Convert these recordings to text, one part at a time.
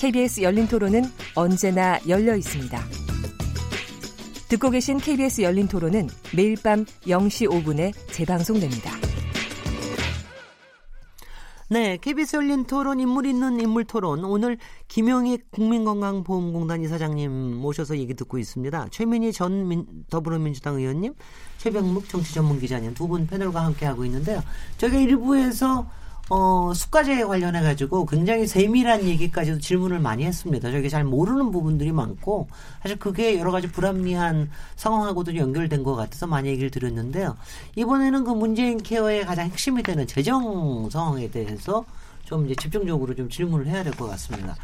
KBS 열린 토론은 언제나 열려 있습니다. 듣고 계신 KBS 열린 토론은 매일 밤 0시 5분에 재방송됩니다. 네, KBS 열린 토론 인물 있는 인물 토론 오늘 김영익 국민건강보험공단 이사장님 모셔서 얘기 듣고 있습니다. 최민희 전 민, 더불어민주당 의원님, 최병묵 정치전문기자님 두 분 패널과 함께 하고 있는데요. 저희가 일부에서 어, 수가제에 관련해 가지고 굉장히 세밀한 얘기까지도 질문을 많이 했습니다. 저게 잘 모르는 부분들이 많고 사실 그게 여러 가지 불합리한 상황하고도 연결된 것 같아서 많이 얘기를 드렸는데요. 이번에는 그 문재인 케어의 가장 핵심이 되는 재정 상황에 대해서 좀 이제 집중적으로 좀 질문을 해야 될 것 같습니다.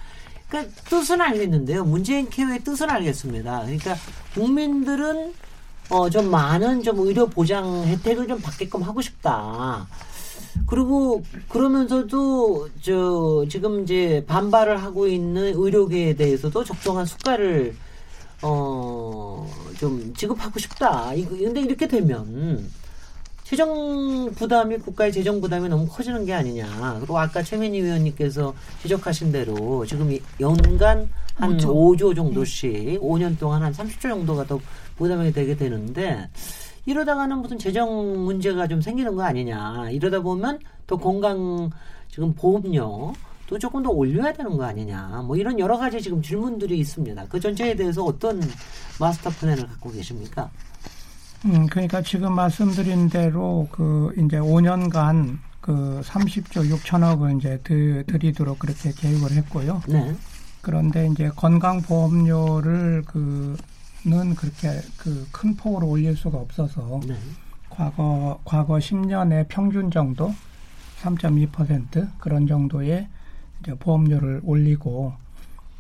그러니까 뜻은 알겠는데요. 문재인 케어의 뜻은 알겠습니다. 그러니까 국민들은 어, 좀 많은 좀 의료 보장 혜택을 좀 받게끔 하고 싶다. 그리고 그러면서도 저 지금 이제 반발을 하고 있는 의료계에 대해서도 적정한 수가를 어 좀 지급하고 싶다. 이거 근데 이렇게 되면 재정 부담이 국가의 재정 부담이 너무 커지는 게 아니냐. 그리고 아까 최민희 위원님께서 지적하신 대로 지금 연간 한 5조, 5조 정도씩 네. 5년 동안 한 30조 정도가 더 부담이 되게 되는데 이러다가는 무슨 재정 문제가 좀 생기는 거 아니냐. 이러다 보면 또 건강 지금 보험료 또 조금 더 올려야 되는 거 아니냐. 뭐 이런 여러 가지 지금 질문들이 있습니다. 그 전체에 대해서 어떤 마스터 플랜을 갖고 계십니까? 음, 그러니까 지금 말씀드린 대로 그 이제 5년간 그 30조 6천억을 이제 드, 드리도록 그렇게 계획을 했고요. 네. 그런데 이제 건강보험료를 그 는 그렇게 그 큰 폭으로 올릴 수가 없어서 네. 과거 과거 10년의 평균 정도 3.2% 그런 정도의 이제 보험료를 올리고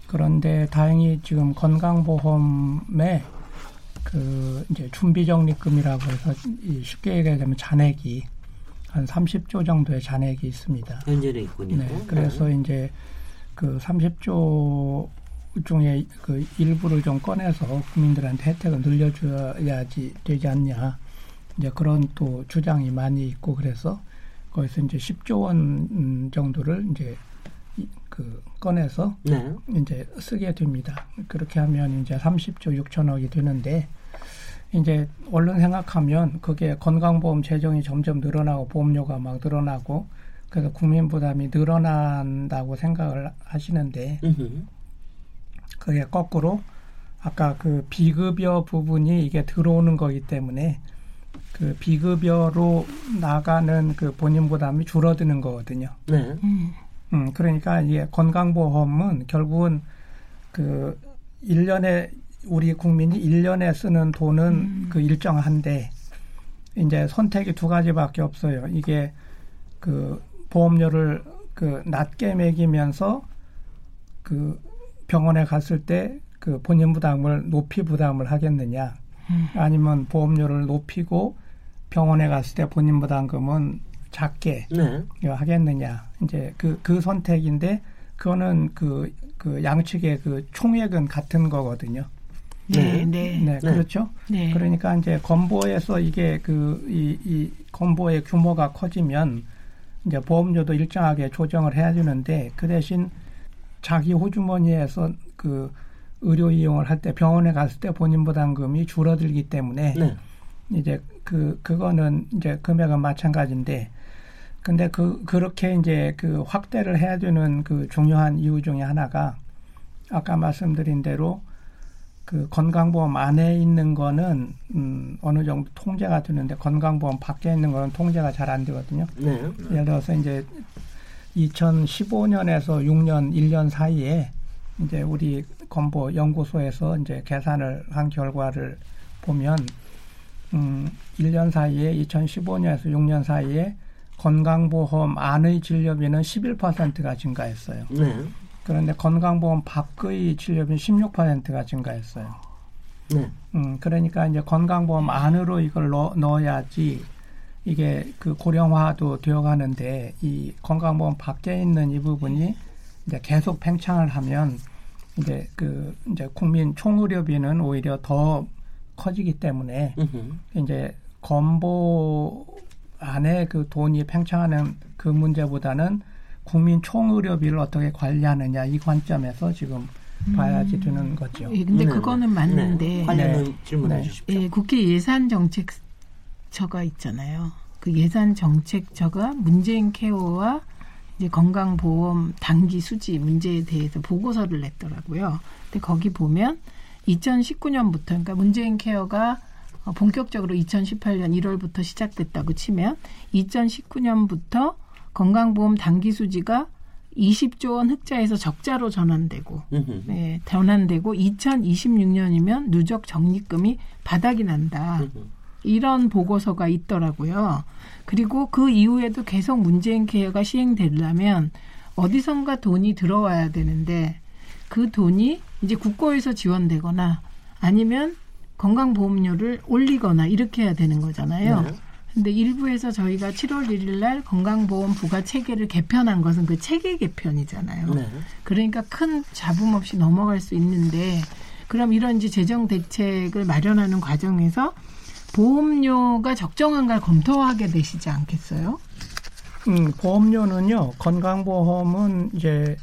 그런데 다행히 지금 건강보험에 그 이제 준비적립금이라고 해서 쉽게 얘기하자면 잔액이 한 30조 정도의 잔액이 있습니다. 현재는 있군요. 네, 그래서 네. 이제 그 30조 중에 그 일부를 좀 꺼내서 국민들한테 혜택을 늘려줘야지 되지 않냐. 이제 그런 또 주장이 많이 있고 그래서 거기서 이제 10조 원 정도를 이제 그 꺼내서 네. 이제 쓰게 됩니다. 그렇게 하면 이제 30조 6천억이 되는데 이제 얼른 생각하면 그게 건강보험 재정이 점점 늘어나고 보험료가 막 늘어나고 그래서 국민 부담이 늘어난다고 생각을 하시는데 그게 거꾸로 아까 그 비급여 부분이 이게 들어오는 거기 때문에 그 비급여로 나가는 그 본인 부담이 줄어드는 거거든요. 네. 음, 그러니까 이게 건강보험은 결국은 그 1년에 우리 국민이 1년에 쓰는 돈은 음. 그 일정한데 이제 선택이 두 가지밖에 없어요. 이게 그 보험료를 그 낮게 매기면서 그 병원에 갔을 때 그 본인 부담을 높이 부담을 하겠느냐 음. 아니면 보험료를 높이고 병원에 갔을 때 본인 부담금은 작게 네. 하겠느냐 이제 그그 그 선택인데 그거는 그, 그 양측의 그 총액은 같은 거거든요. 네, 네, 네, 네. 그렇죠. 네. 그러니까 이제 건보에서 이게 그이이 건보의 규모가 커지면 이제 보험료도 일정하게 조정을 해야 되는데 그 대신 자기 호주머니에서 그 의료 이용을 할 때 병원에 갔을 때 본인 부담금이 줄어들기 때문에 네. 이제 그 그거는 이제 금액은 마찬가지인데 근데 그 그렇게 이제 그 확대를 해야 되는 그 중요한 이유 중에 하나가 아까 말씀드린 대로 그 건강보험 안에 있는 거는 음 어느 정도 통제가 되는데 건강보험 밖에 있는 거는 통제가 잘 안 되거든요. 네. 예를 들어서 이제 2015년에서 6년 1년 사이에 이제 우리 건보 연구소에서 이제 계산을 한 결과를 보면 음 1년 사이에 2015년에서 6년 사이에 건강보험 안의 진료비는 11%가 증가했어요. 네. 그런데 건강보험 밖의 치료비는 16%가 증가했어요. 네. 음, 그러니까 이제 건강보험 안으로 이걸 넣, 넣어야지 이게 그 고령화도 되어 가는데 이 건강보험 밖에 있는 이 부분이 이제 계속 팽창을 하면 이제 그 이제 국민 총의료비는 오히려 더 커지기 때문에 음흠. 이제 건보 안에 그 돈이 팽창하는 그 문제보다는 국민 총의료비를 어떻게 관리하느냐 이 관점에서 지금 봐야지 되는 거죠. 예, 근데 네, 그거는 네. 맞는데 관련 네. 질문해 네. 주십시오. 예, 국회 예산 정책 처가 있잖아요. 그 예산 정책처가 문재인 케어와 이제 건강보험 단기 수지 문제에 대해서 보고서를 냈더라고요. 근데 거기 보면 2019년부터 그러니까 문재인 케어가 어, 본격적으로 2018년 1월부터 시작됐다고 치면 2019년부터 건강보험 단기 수지가 20조 원 흑자에서 적자로 전환되고. 네, 전환되고 2026년이면 누적 적립금이 바닥이 난다. 이런 보고서가 있더라고요. 그리고 그 이후에도 계속 문재인 케어가 시행되려면 어디선가 돈이 들어와야 되는데 그 돈이 이제 국고에서 지원되거나 아니면 건강보험료를 올리거나 이렇게 해야 되는 거잖아요. 네. 근데 일부에서 저희가 7월 1일 날 건강보험 부가 체계를 개편한 것은 그 체계 개편이잖아요. 네. 그러니까 큰 잡음 없이 넘어갈 수 있는데 그럼 이런 이제 재정 대책을 마련하는 과정에서 보험료가 적정한가 검토하게 되시지 않겠어요? 음, 보험료는요, 건강보험은 이제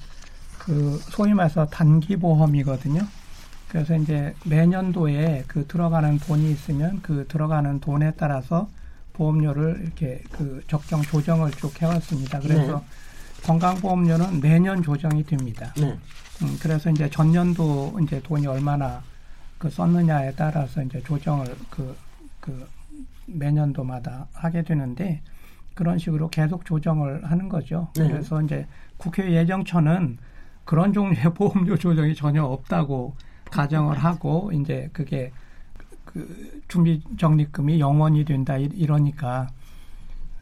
그 소위 말해서 단기 보험이거든요. 그래서 이제 매년도에 그 들어가는 돈이 있으면 그 들어가는 돈에 따라서 보험료를 이렇게 그 적정 조정을 쭉 해왔습니다. 그래서 네. 건강보험료는 매년 조정이 됩니다. 네. 음, 그래서 이제 전년도 이제 돈이 얼마나 그 썼느냐에 따라서 이제 조정을 그, 그 매년도마다 하게 되는데 그런 식으로 계속 조정을 하는 거죠. 네. 그래서 이제 국회 예정처는 그런 종류의 보험료 조정이 전혀 없다고 가정을 하고 이제 그게 그 준비 적립금이 영원이 된다 이- 이러니까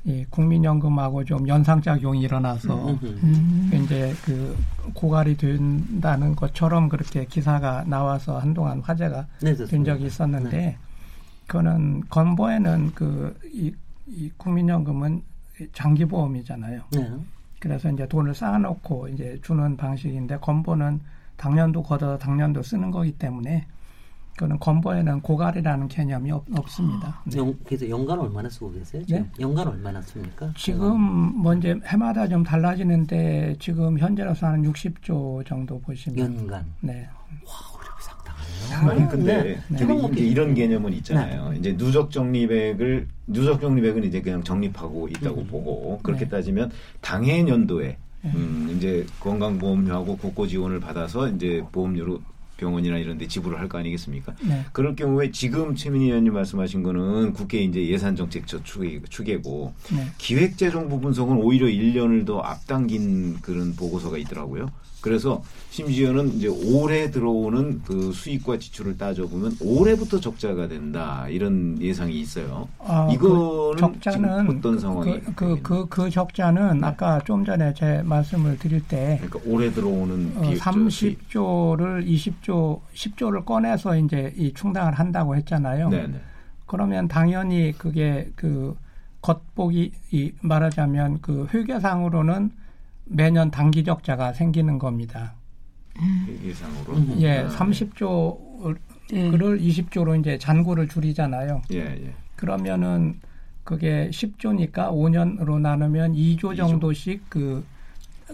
이 국민연금하고 좀 연상작용이 일어나서 음흠. 음. 이제 그 고갈이 된다는 것처럼 그렇게 기사가 나와서 한동안 화제가 네, 된. 적이 있었는데 그거는 건보에는 그 이, 이 국민연금은 장기 보험이잖아요. 네. 그래서 이제 돈을 쌓아놓고 이제 주는 방식인데 건보는 당년도 걷어 당년도 쓰는 거기 때문에 그거는 건보에는 고갈이라는 개념이 없, 없습니다. 네. 연, 그래서 연간 얼마나 쓰고 계세요? 지금? 네? 연간 얼마나 씁니까? 지금 뭐 이제 해마다 좀 달라지는데 지금 현재로서 한 60조 정도 보시면 연간. 네. 아니 근데 네. 근데 네. 이제 이런 개념은 있잖아요. 이제 누적 적립액을 누적 적립액은 이제 그냥 적립하고 있다고 음. 보고 그렇게 네. 따지면 당해 연도에 네. 음, 이제 건강보험료하고 국고 지원을 받아서 이제 보험료로 병원이나 이런 데 지불을 할 거 아니겠습니까? 네. 그럴 경우에 지금 최민희 의원님 말씀하신 거는 국회 이제 예산 정책 저 추계, 추계고 네. 기획재정부 분석은 오히려 1년을 더 앞당긴 그런 보고서가 있더라고요. 그래서 심지어는 이제 올해 들어오는 그 수익과 지출을 따져보면 올해부터 적자가 된다 이런 예상이 있어요. 아, 이거는 그 적자는 어떤 상황이 그, 그, 그, 그 적자는 아까 좀 전에 제 말씀을 드릴 때 그러니까 올해 들어오는 어, 기획 수익. 30조를 20조 10조를 꺼내서 이제 이 충당을 한다고 했잖아요. 네네. 그러면 당연히 그게 그 겉보기 이 말하자면 그 회계상으로는 매년 단기 적자가 생기는 겁니다. 예상으로. 음. 예, 아, 30조를 예. 20조로 이제 잔고를 줄이잖아요. 예, 예. 그러면은 그게 10조니까 5년으로 나누면 2조 이조. 정도씩 그,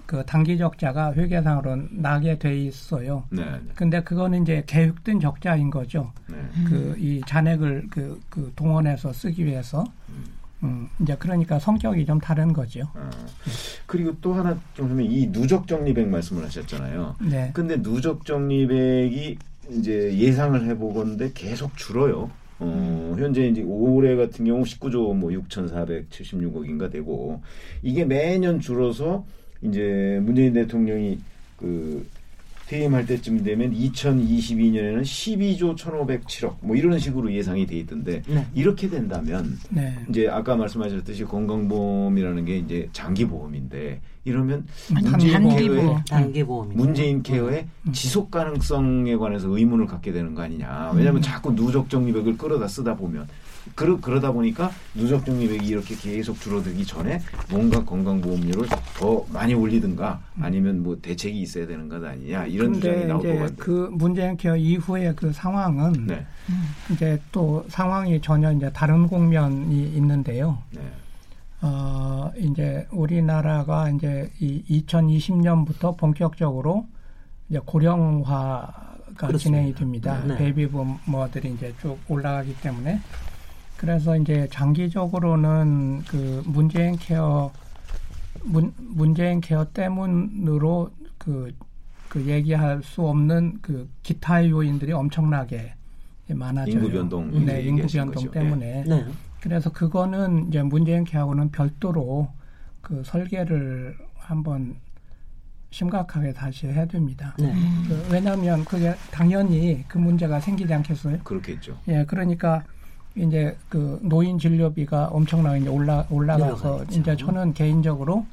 그 단기 적자가 회계상으로 나게 돼 있어요. 네, 네. 근데 그거는 이제 계획된 적자인 거죠. 네. 그이 잔액을 그, 그 동원해서 쓰기 위해서. 음, 이제 그러니까 성격이 좀 다른 거죠. 아, 그리고 또 하나 좀 하면 이 누적 적립액 말씀을 하셨잖아요. 네. 근데 누적 적립액이 이제 예상을 해보건데 계속 줄어요. 어, 현재 이제 올해 같은 경우 19조 뭐 6,476억인가 되고 이게 매년 줄어서 이제 문재인 대통령이 그 퇴임할 때쯤 되면 2022년에는 12조 1,507억 뭐 이런 식으로 예상이 돼 있던데 네. 이렇게 된다면 네. 이제 아까 말씀하셨듯이 건강보험이라는 게 이제 장기 보험인데 이러면 아니, 문재인 단기보험. 케어의 단계 보험이 문재인 케어의 지속 가능성에 관해서 의문을 갖게 되는 거 아니냐. 왜냐하면 자꾸 누적 적립액을 끌어다 쓰다 보면 그러, 그러다 보니까 누적 적립액이 이렇게 계속 줄어들기 전에 뭔가 건강보험료를 더 많이 올리든가 아니면 뭐 대책이 있어야 되는 것 아니냐 이런 주장이 나올 것 이제 같아요. 그 문재인 케어 이후의 그 상황은 네, 이제 또 상황이 전혀 이제 다른 국면이 있는데요. 네, 어, 이제 우리나라가 이제 이 2020년부터 본격적으로 이제 고령화가 그렇습니다. 진행이 됩니다. 네. 베이비부머들이 이제 쭉 올라가기 때문에 그래서 이제 장기적으로는 그 문재인 케어 문, 문재인 케어 때문으로 그, 그 얘기할 수 없는 그 기타 요인들이 엄청나게 많아져요. 인구 변동 네, 인구 변동. 때문에. 네. 그래서 그거는 이제 문재인 케하고는 별도로 그 설계를 한번 심각하게 다시 해야 됩니다. 네. 그 왜냐하면 그게 당연히 그 문제가 생기지 않겠어요? 그렇겠죠. 예, 그러니까 이제 그 노인 진료비가 엄청나게 이제 올라 올라가서 내려가겠죠. 이제 저는 개인적으로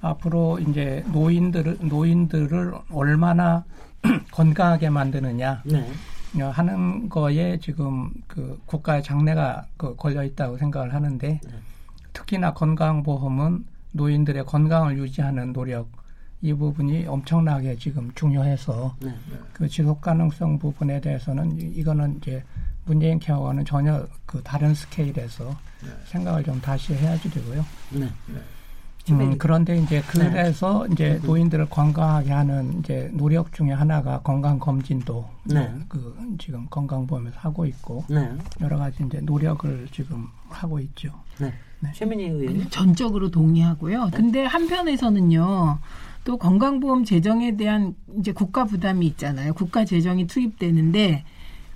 앞으로 이제 노인들을 노인들을 얼마나 건강하게 만드느냐 네. 어, 하는 거에 지금 그 국가의 장래가 그 걸려 있다고 생각을 하는데 네. 특히나 건강보험은 노인들의 건강을 유지하는 노력 이 부분이 엄청나게 지금 중요해서 네. 그 지속 가능성 부분에 대해서는 이- 이거는 이제 문재인 케어와는 전혀 그 다른 스케일에서 생각을 좀 다시 해야지 되고요. 네. 음, 그런데 이제 그래서 이제 음. 노인들을 건강하게 하는 이제 노력 중에 하나가 건강 검진도 네. 그 지금 건강보험에서 하고 있고 네. 여러 가지 이제 노력을 지금 하고 있죠. 네. 최민희 의원님. 전적으로 동의하고요. 근데 한편에서는요. 또 건강보험 재정에 대한 이제 국가 부담이 있잖아요. 국가 재정이 투입되는데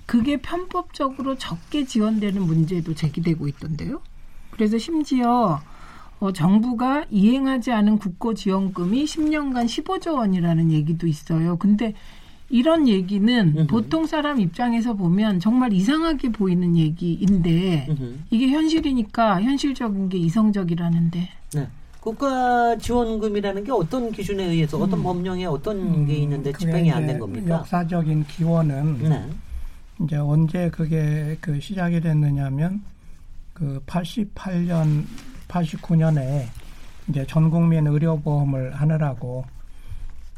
그게 편법적으로 적게 지원되는 문제도 제기되고 있던데요. 그래서 심지어 어, 정부가 이행하지 않은 국고 지원금이 10년간 15조 원이라는 얘기도 있어요. 근데 이런 얘기는 음흠. 보통 사람 입장에서 보면 정말 이상하게 보이는 얘기인데 음흠. 이게 현실이니까 현실적인 게 이성적이라는데 네. 국가 지원금이라는 게 어떤 기준에 의해서 어떤 법령에 어떤 게 있는데 음. 집행이 안 된 겁니까? 역사적인 기원은 네. 이제 언제 그게 그 시작이 됐느냐면 그 88년 89년에 이제 전 국민 의료보험을 하느라고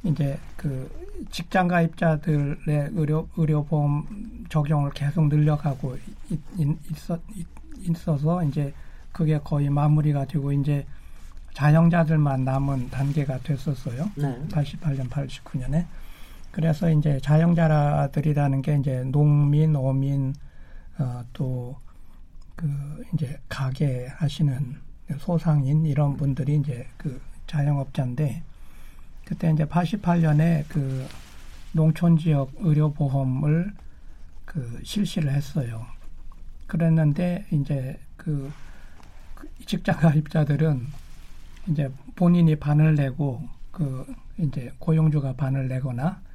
이제 그 직장 가입자들의 의료 의료보험 적용을 계속 늘려가고 있, 있, 있어, 있, 있어서 이제 그게 거의 마무리가 되고 이제 자영자들만 남은 단계가 됐었어요. 네. 88년, 89년에. 그래서 이제 자영자들이라는 게 이제 농민, 어민, 어, 또, 그, 이제 가게 하시는 소상인 이런 분들이 이제 그 자영업자인데, 그때 이제 88년에 그 농촌 지역 의료 보험을 그 실시를 했어요. 그랬는데 이제 그, 그 직장 가입자들은 이제 본인이 반을 내고 그 이제 고용주가 반을 내거나 그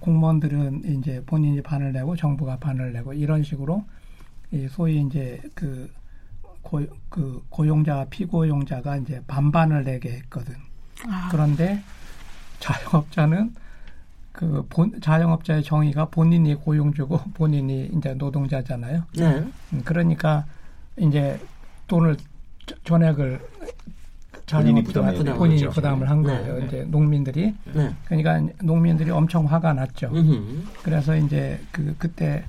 공무원들은 이제 본인이 반을 내고 정부가 반을 내고 이런 식으로 이 소위 이제 그, 고, 그 고용자와 피고용자가 이제 반반을 내게 했거든. 아, 그런데 자영업자는 그 본, 자영업자의 정의가 본인이 고용주고 본인이 이제 노동자잖아요. 네. 음, 그러니까 이제 돈을 저- 전액을 본인이 부담해야 되는 본인이 거죠. 부담을 한 네, 거예요. 네. 이제 농민들이 네. 그러니까 농민들이 엄청 화가 났죠. 음흠. 그래서 이제 그 그때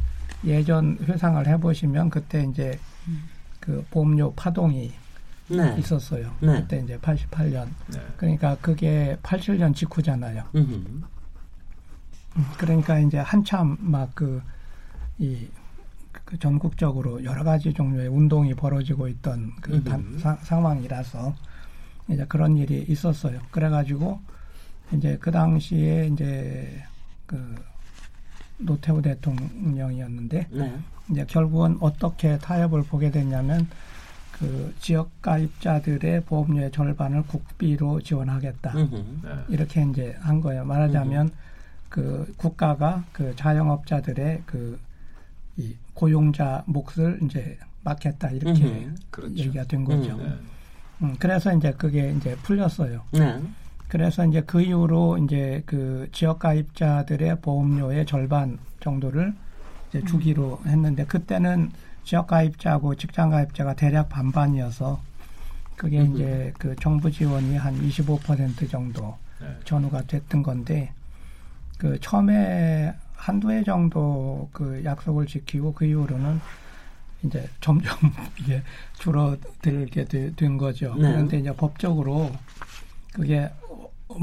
예전 회상을 해보시면 그때 이제 그 보험료 파동이 네. 있었어요. 네. 그때 이제 88년. 네. 그러니까 그게 87년 직후잖아요. 음흠. 음, 그러니까 이제 한참 막그이 그 전국적으로 여러 가지 종류의 운동이 벌어지고 있던 그. 단- 사- 상황이라서 이제 그런 일이 있었어요. 그래가지고 이제 그 당시에 이제 그 노태우 대통령이었는데 네. 이제 결국은 어떻게 타협을 보게 됐냐면 그 지역 가입자들의 보험료의 절반을 국비로 지원하겠다. 네. 이렇게 이제 한 거예요. 말하자면 그 국가가 그 자영업자들의 그 이 고용자 몫을 이제 맡겠다 이렇게. 그렇죠. 얘기가 된 거죠. 네. 음, 그래서 이제 그게 이제 풀렸어요. 네. 그래서 이제 그 이후로 이제 그 지역 가입자들의 보험료의 절반 정도를 이제 주기로 했는데 그때는 지역 가입자하고 직장 가입자가 대략 반반이어서 그게 음. 이제 그 정부 지원이 한 25% 정도 네. 전후가 됐던 건데 그 처음에 한두 해 정도 그 약속을 지키고 그 이후로는 이제 점점 이게 줄어들게 되- 된 거죠. 네. 그런데 이제 법적으로 그게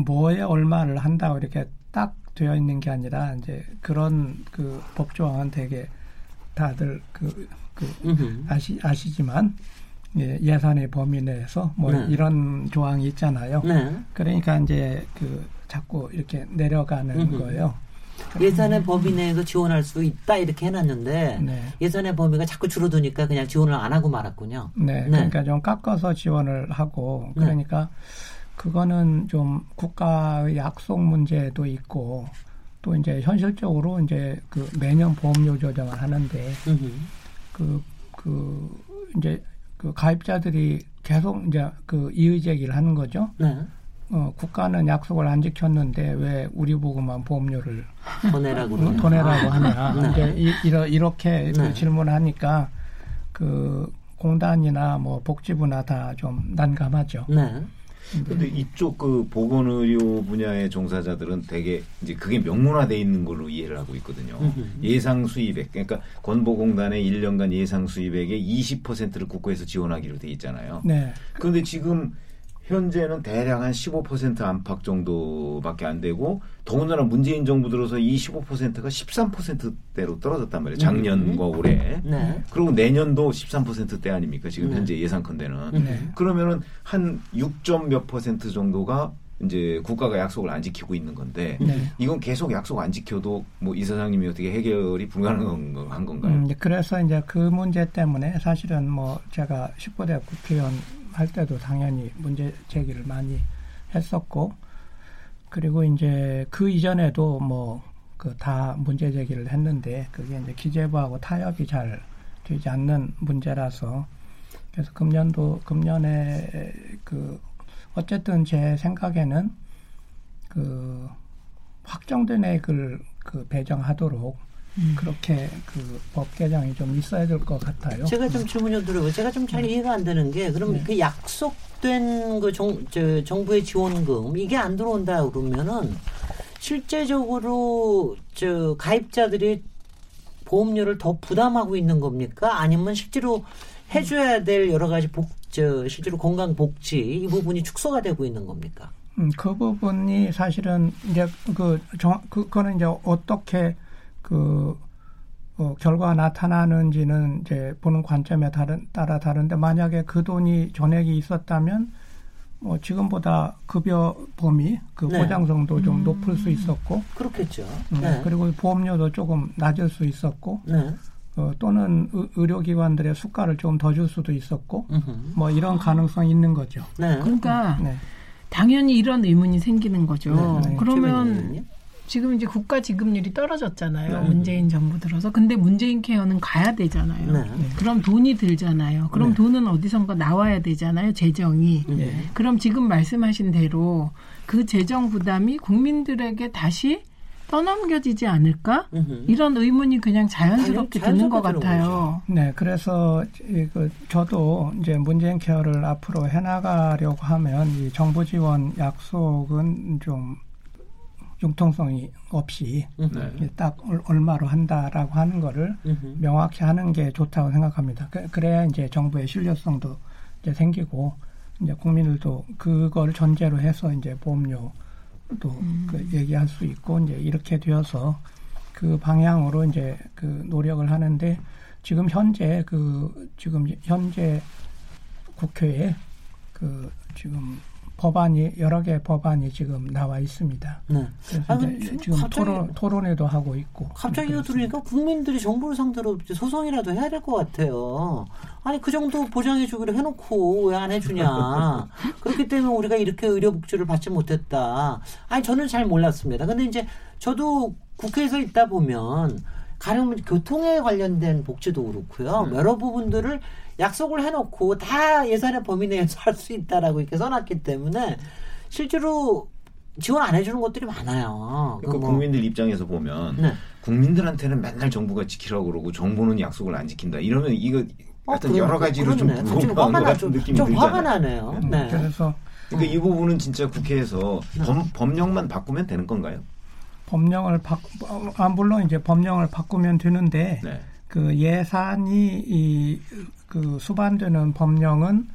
뭐에 얼마를 한다고 이렇게 딱 되어 있는 게 아니라 이제 그런 그 법조항은 되게 다들 그, 그. 아시, 아시지만 예, 예산의 범위 내에서 뭐 네. 이런 조항이 있잖아요. 네. 그러니까 이제 그 자꾸 이렇게 내려가는 음흠. 거예요. 예산의 범위 내에서 지원할 수 있다 이렇게 해놨는데 네. 예산의 범위가 자꾸 줄어드니까 그냥 지원을 안 하고 말았군요. 네, 네. 그러니까 좀 깎아서 지원을 하고 그러니까 그거는 좀 국가의 약속 문제도 있고 또 이제 현실적으로 이제 그 매년 보험료 조정을 하는데 음흠. 그, 그, 이제 그 가입자들이 계속 이제 그 이의 제기를 하는 거죠. 네. 어, 국가는 약속을 안 지켰는데 왜 우리 보고만 보험료를 더 내라고 어, 그러냐. 더 내라고 하냐. 네. 이제 이, 이러, 이렇게 그 네. 질문하니까 그 공단이나 뭐 복지부나 다 좀 난감하죠. 네. 근데 이쪽 그 보건의료 분야의 종사자들은 되게 이제 그게 명문화돼 있는 걸로 이해를 하고 있거든요. 예상 수입액 그러니까 건보공단의 1년간 예상 수입액의 20%를 국고에서 지원하기로 돼 있잖아요. 네. 그런데 지금 현재는 대략 한 15% 안팎 정도밖에 안 되고 더군다나 문재인 정부 들어서 이 15%가 13%대로 떨어졌단 말이에요. 작년과 올해. 네. 그리고 내년도 13%대 아닙니까? 지금 네. 현재 예상컨대는. 네. 그러면은 한 6점 몇 퍼센트 정도가 이제 국가가 약속을 안 지키고 있는 건데 네. 이건 계속 약속 안 지켜도 뭐 이 사장님이 어떻게 해결이 불가능한 건- 건가요? 음, 그래서 이제 그 문제 때문에 사실은 뭐 제가 19대 국회의원 할 때도 당연히 문제 제기를 많이 했었고 그리고 이제 그 이전에도 뭐 그 다 문제 제기를 했는데 그게 이제 기재부하고 타협이 잘 되지 않는 문제라서 그래서 금년도 금년에 그 어쨌든 제 생각에는 그 확정된 액을 그 배정하도록 그렇게 그 법 개정이 좀 있어야 될 것 같아요. 제가 좀 질문 좀 드려요. 제가 좀 잘 이해가 안 되는 게 그럼 네. 그 약속된 그 정, 저, 정부의 지원금 이게 안 들어온다 그러면은 실제적으로 저 가입자들이 보험료를 더 부담하고 있는 겁니까? 아니면 실제로 해줘야 될 여러 가지 복, 저, 실제로 건강 복지 이 부분이 축소가 되고 있는 겁니까? 음, 그 부분이 사실은 이제 그 정, 그거는 이제 어떻게 그 어, 결과가 나타나는지는 이제 보는 관점에 다른, 따라 다른데 만약에 그 돈이 전액이 있었다면 뭐 지금보다 급여 범위 그 네. 보장성도 좀 높을 수 있었고 그렇겠죠. 음, 네. 그리고 보험료도 조금 낮을 수 있었고 네. 어, 또는 의, 의료기관들의 수가를 좀 더 줄 수도 있었고 음흠. 뭐 이런 가능성이 있는 거죠. 네. 그러니까 네. 당연히 이런 의문이 생기는 거죠. 네, 네. 그러면. 지금 이제 국가 지급률이 떨어졌잖아요. 네. 문재인 정부 들어서. 근데 문재인 케어는 가야 되잖아요. 네. 그럼 돈이 들잖아요. 그럼 네. 돈은 어디선가 나와야 되잖아요. 재정이. 네. 그럼 지금 말씀하신 대로 그 재정 부담이 국민들에게 다시 떠넘겨지지 않을까? 음흠. 이런 의문이 그냥 자연스럽게 드는 것 자연스럽게 드는 같아요. 네, 그래서 이그 저도 이제 문재인 케어를 앞으로 해나가려고 하면 이 정부 지원 약속은 좀 융통성이 없이 네. 딱 얼- 얼마로 한다라고 하는 거를 음흠. 명확히 하는 게 좋다고 생각합니다. 그, 그래야 이제 정부의 신뢰성도 이제 생기고 이제 국민들도 그걸 전제로 해서 이제 보험료도 그 얘기할 수 있고 이제 이렇게 되어서 그 방향으로 이제 그 노력을 하는데 지금 현재 그 지금 현재 국회에 그 지금 법안이 여러 개 법안이 지금 나와 있습니다. 네. 그래서 아, 지금 갑자기- 토론 토론회도 하고 있고. 갑자기 이거. 들으니까 국민들이 정부를 상대로 소송이라도 해야 될 것 같아요. 아니 그 정도 보장해 주기로 해놓고 왜 안 해주냐. 그렇기 때문에 우리가 이렇게 의료 복지를 받지 못했다. 아니 저는 잘 몰랐습니다. 근데 이제 저도 국회에서 있다 보면 가령 교통에 관련된 복지도 그렇고요. 여러 부분들을 약속을 해놓고 다 예산의 범위 내에서 할 수 있다라고 이렇게 써놨기 때문에 실제로 지원 안 해주는 것들이 많아요. 그러니까 그 뭐- 국민들 입장에서 보면 네. 국민들한테는 맨날 정부가 지키라고 그러고 정부는 약속을 안 지킨다. 이러면 이거 어, 하여튼 여러 가지로 좀 그렇네. 솔직히 불공평한 같은 좀, 느낌이 좀 들잖아요. 화가 나네요. 음, 네. 그래서 그러니까 이 부분은 진짜 국회에서 범, 법령만 바꾸면 되는 건가요? 법령을 바 아, 물론 이제 법령을 바꾸면 되는데 네. 그 예산이 이 그 수반되는 법령은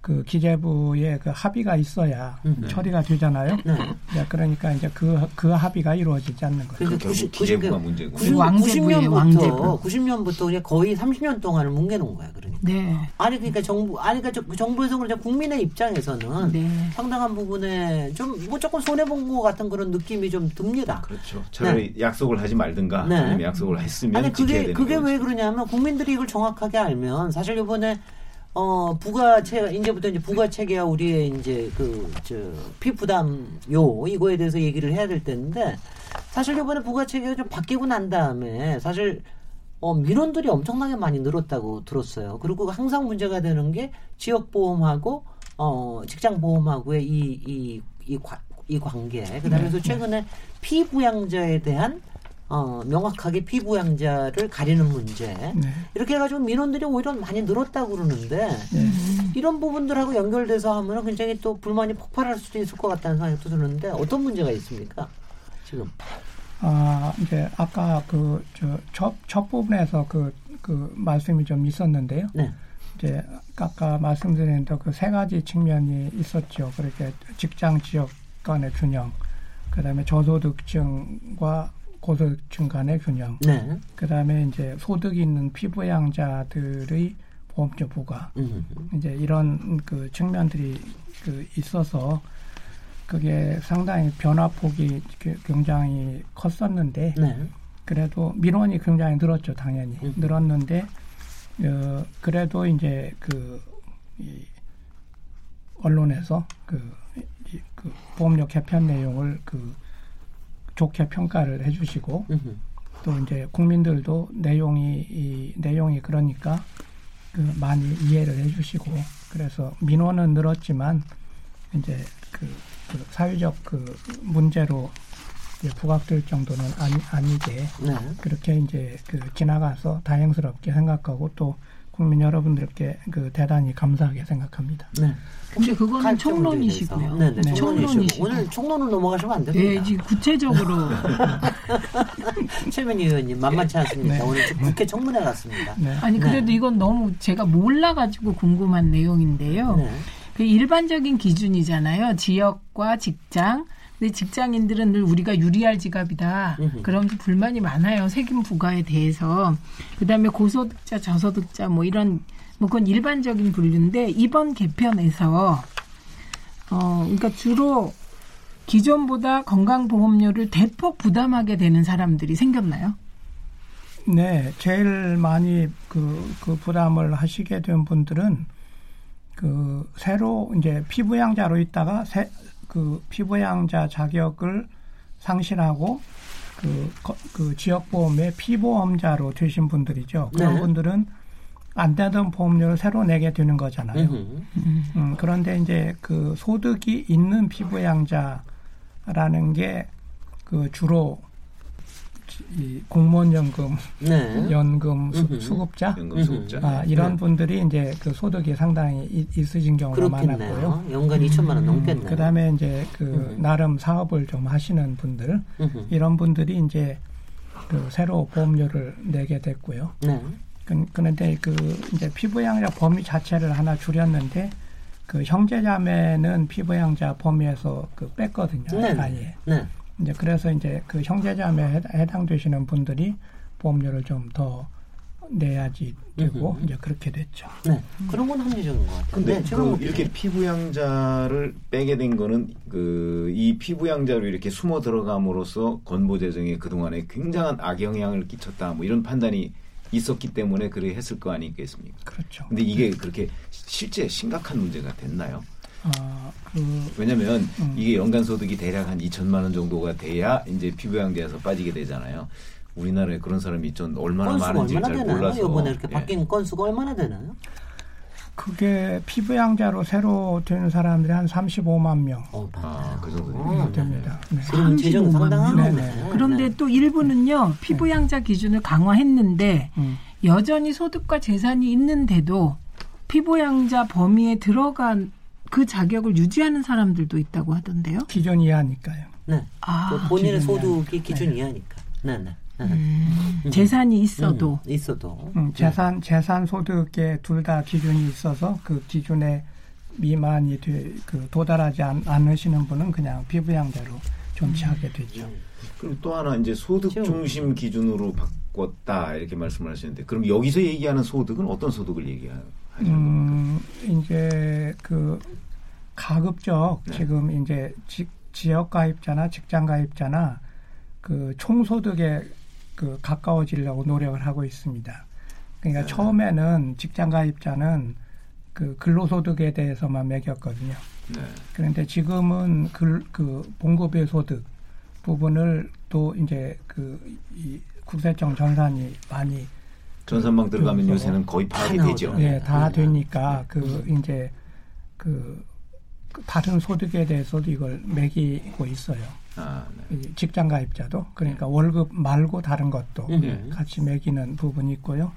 그 기재부에 그 합의가 있어야 음. 처리가 되잖아요. 네. 네, 그러니까 이제 그, 그 합의가 이루어지지 않는 거죠. 그러니까 결국 90, 기재부가 90, 문제고. 90, 왕재부예요, 90년부터 왕재부. 90년부터 그냥 거의 30년 동안을 뭉개놓은 거야. 그러니까. 네. 아니 그러니까 정부 아니 그러니까 저- 정부에서 그러자 국민의 입장에서는 네. 상당한 부분에 좀 뭐 조금 손해 본 것 같은 그런 느낌이 좀 듭니다. 그렇죠. 차라리 약속을 하지 말든가 네. 아니면 약속을 했으면 아니 지켜야 그게 되는 그게 거지. 왜 그러냐면 국민들이 이걸 정확하게 알면 사실 이번에 어 부가 체 이제부터 이제 부가 체계와 우리의 이제 그 저 피부담요 이거에 대해서 얘기를 해야 될 텐데 사실 이번에 부가 체계가 좀 바뀌고 난 다음에 사실 어 민원들이 엄청나게 많이 늘었다고 들었어요. 그리고 항상 문제가 되는 게 지역 보험하고 어 직장 보험하고의 이 이이 이 관계. 그 다음에 서 최근에 피부양자에 대한 어, 명확하게 피부양자를 가리는 문제. 네. 이렇게 해가지고 민원들이 오히려 많이 늘었다고 그러는데 네. 이런 부분들하고 연결돼서 하면 굉장히 또 불만이 폭발할 수도 있을 것 같다는 생각도 드는데 어떤 문제가 있습니까? 지금. 아, 이제 아까 그, 저, 첫, 첫 부분에서 그, 그 말씀이 좀 있었는데요. 네. 이제 아까 말씀드린 그세 가지 측면이 있었죠. 그렇게 직장 지역 간의 균형, 그 다음에 저소득층과 고소득층 간의 균형, 네. 그 다음에 이제 소득이 있는 피부양자들의 보험료 부과, 음. 이제 이런 그 측면들이 그 있어서 그게 상당히 변화폭이 그 굉장히 컸었는데 네. 그래도 민원이 굉장히 늘었죠 당연히 음. 늘었는데 어, 그래도 이제 그 이, 언론에서 그, 이, 그 보험료 개편 내용을 그 좋게 평가를 해주시고 음. 또 이제 국민들도 내용이 이 내용이 그러니까 그 많이 이해를 해주시고 그래서 민원은 늘었지만 이제 그, 그 사회적 그 문제로 이제 부각될 정도는 아니, 아니게 네. 그렇게 이제 그 지나가서 다행스럽게 생각하고 또 국민 여러분들께 그 대단히 감사하게 생각합니다. 네. 근데 그거는 총론이시고요. 네, 네, 네. 총론이시고. 오늘 총론을 넘어가시면 안 네, 됩니다. 지금 구체적으로 최민희 의원님 만만치 않습니다. 네. 오늘 국회 청문회 갔습니다. 네. 아니 그래도 네. 이건 너무 제가 몰라가지고 궁금한 내용인데요. 네. 그 일반적인 기준이잖아요. 지역과 직장. 근데 직장인들은 늘 우리가 유리할 지갑이다. 그러면서 불만이 많아요. 세금 부과에 대해서. 그다음에 고소득자, 저소득자 뭐 이런 뭐 그건 일반적인 분류인데 이번 개편에서 어 그러니까 주로 기존보다 건강보험료를 대폭 부담하게 되는 사람들이 생겼나요? 네, 제일 많이 그, 그 부담을 하시게 된 분들은 그 새로 이제 피부양자로 있다가 새, 그 피부양자 자격을 상실하고 그, 거- 그 지역보험의 피보험자로 되신 분들이죠. 그런 네. 분들은 안 되던 보험료를 새로 내게 되는 거잖아요. 음. 음, 그런데 이제 그 소득이 있는 피부양자라는 게 그 주로 이 공무원 연금, 네. 연금 수. 수급자, 연금 수급자. 아, 이런 네. 분들이 이제 그 소득이 상당히 이- 있으신 경우가 많았고요. 그렇겠네요. 연간 2천만 원 넘겠네요. 그 다음에 이제 그. 나름 사업을 좀 하시는 분들, 음흠. 이런 분들이 이제 그 새로 보험료를 내게 됐고요. 네. 그- 그런데 그 이제 피부양자 범위 자체를 하나 줄였는데 그 형제자매는 피부양자 범위에서 그 뺐거든요. 네. 아예. 네. 이제 그래서 이제 그 형제자매에 해당- 해당되시는 분들이 보험료를 좀 더 내야지 되고 음흠. 이제 그렇게 됐죠. 네. 그런 건 합리적인 것 같아요. 근데 네, 그 지금 이렇게 피부양자를 빼게 된 거는 그 이 피부양자로 이렇게 숨어 들어감으로써 건보 재정에 그동안에 굉장한 악영향을 끼쳤다 뭐 이런 판단이 있었기 때문에 그래 했을 거 아니겠습니까? 그렇죠. 근데 이게 그렇게 실제 심각한 문제가 됐나요? 아, 그 왜냐면 음. 이게 연간 소득이 대략 한 2천만 원 정도가 돼야 이제 피부양자에서 빠지게 되잖아요. 우리나라에 그런 사람이 좀 얼마나 많은지 얼마나 잘 되나요? 몰라서 이번에 이렇게 예. 바뀐 건수가 얼마나 되나요? 그게 피부양자로 새로 되는 사람들이 한 35만 명 어, 아, 그 정도 어, 됩니다. 네. 그럼 재정 35만 상당한 명? 네네. 그런데 네. 또 일부는요 피부양자 기준을 강화했는데 음. 여전히 소득과 재산이 있는데도 피부양자 범위에 들어간 그 자격을 유지하는 사람들도 있다고 하던데요. 기존 이하니까요. 네. 아, 그 본인의 기준 소득이 기준 이하니까. 네, 네. 네. 음, 재산이 있어도 음, 있어도. 음, 재산 재산 소득에 둘 다 기준이 있어서 그 기준에 미만이 되, 그 도달하지 않, 않으시는 분은 그냥 피부양자로 존치하게 되죠. 그럼 또 하나 이제 소득 중심 기준으로 바꿨다 이렇게 말씀을 하시는데 그럼 여기서 얘기하는 소득은 어떤 소득을 얘기하는? 음, 이제 그 가급적 네. 지금 이제 지, 지역 가입자나 직장 가입자나 그 총소득에 그 가까워지려고 노력을 하고 있습니다. 그러니까 네. 처음에는 직장 가입자는 그 근로소득에 대해서만 매겼거든요. 네. 그런데 지금은 그, 그 봉급의 소득 부분을 또 이제 그 이 국세청 전산이 많이 전산망 들어가면 그래서 요새는 거의 파악이 다 되죠. 나오죠. 예, 다 네. 되니까 네. 그 이제 그, 그 다른 소득에 대해서도 이걸 매기고 있어요. 아, 네. 이 직장 가입자도 그러니까 월급 말고 다른 것도 음. 네. 같이 매기는 부분이 있고요.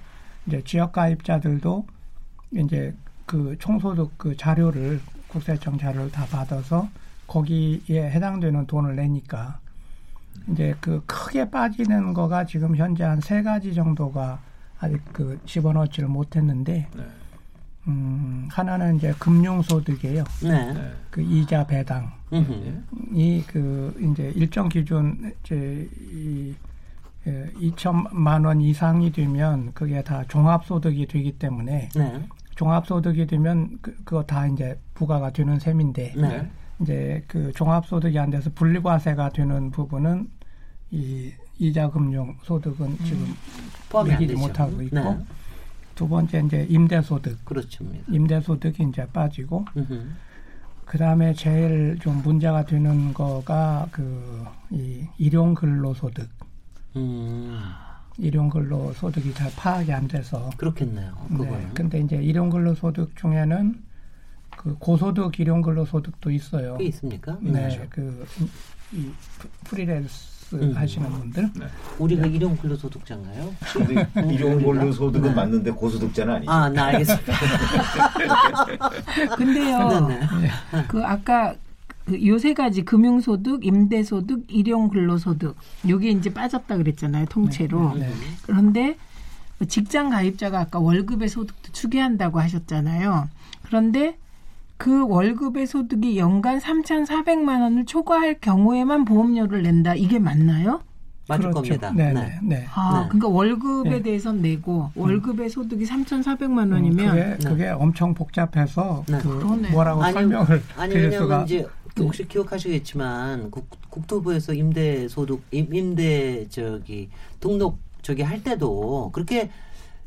이제 지역 가입자들도 이제 그 총소득 그 자료를 국세청 자료를 다 받아서 거기에 해당되는 돈을 내니까 이제 그 크게 빠지는 거가 지금 현재 한 세 가지 정도가 아직 그 집어넣지를 못했는데 네. 음 하나는 이제 금융소득이에요. 네. 네. 그 이자 배당 음흠. 이그 이제 일정 기준 이제 이 예, 2천만 원 이상이 되면 그게 다 종합소득이 되기 때문에 네. 종합소득이 되면 그, 그거 다 이제 부과가 되는 셈인데 네. 네. 이제 그 종합소득이 안 돼서 분리과세가 되는 부분은 이 이자 금융 소득은 지금 포함이. 못하고 있고 네. 두 번째 이제 임대 소득 그렇습니다. 임대 소득이 이제 빠지고 음흠. 그 다음에 제일 좀 문제가 되는 거가 그 이 일용 근로 소득, 음. 일용 근로 소득이 잘 파악이 안 돼서. 그렇겠네요. 그거는. 네. 근데 이제 일용 근로 소득 중에는 그 고소득 일용 근로 소득도 있어요. 꽤 있습니까? 네, 그 이 프리랜스 음. 하시는 분들. 우리가 일용 근로소득자인가요? 일용 근로 소득은 맞는데 고소득자는 아니죠. 아, 나 알겠습니다. 근데요, 네, 네. 그 아까 요 세 가지 금융소득, 임대소득, 일용 근로소득 요게 이제 빠졌다 그랬잖아요 통째로. 네. 그런데 직장 가입자가 아까 월급의 소득도 추계한다고 하셨잖아요. 그런데 그 월급의 소득이 연간 3,400만 원을 초과할 경우에만 보험료를 낸다. 이게 맞나요? 맞을 그렇죠. 겁니다. 네, 네. 네, 네. 아, 네. 그러니까 월급에 네. 대해서 내고 월급의 소득이 3,400만 음, 원이면 그게, 그게 엄청 복잡해서 네. 그 그러네요. 뭐라고 아니, 설명을 아니 드릴 수가 이제 네. 혹시 기억하시겠지만 국, 국토부에서 임대 소득 임- 임대 저기 등록 저기 할 때도 그렇게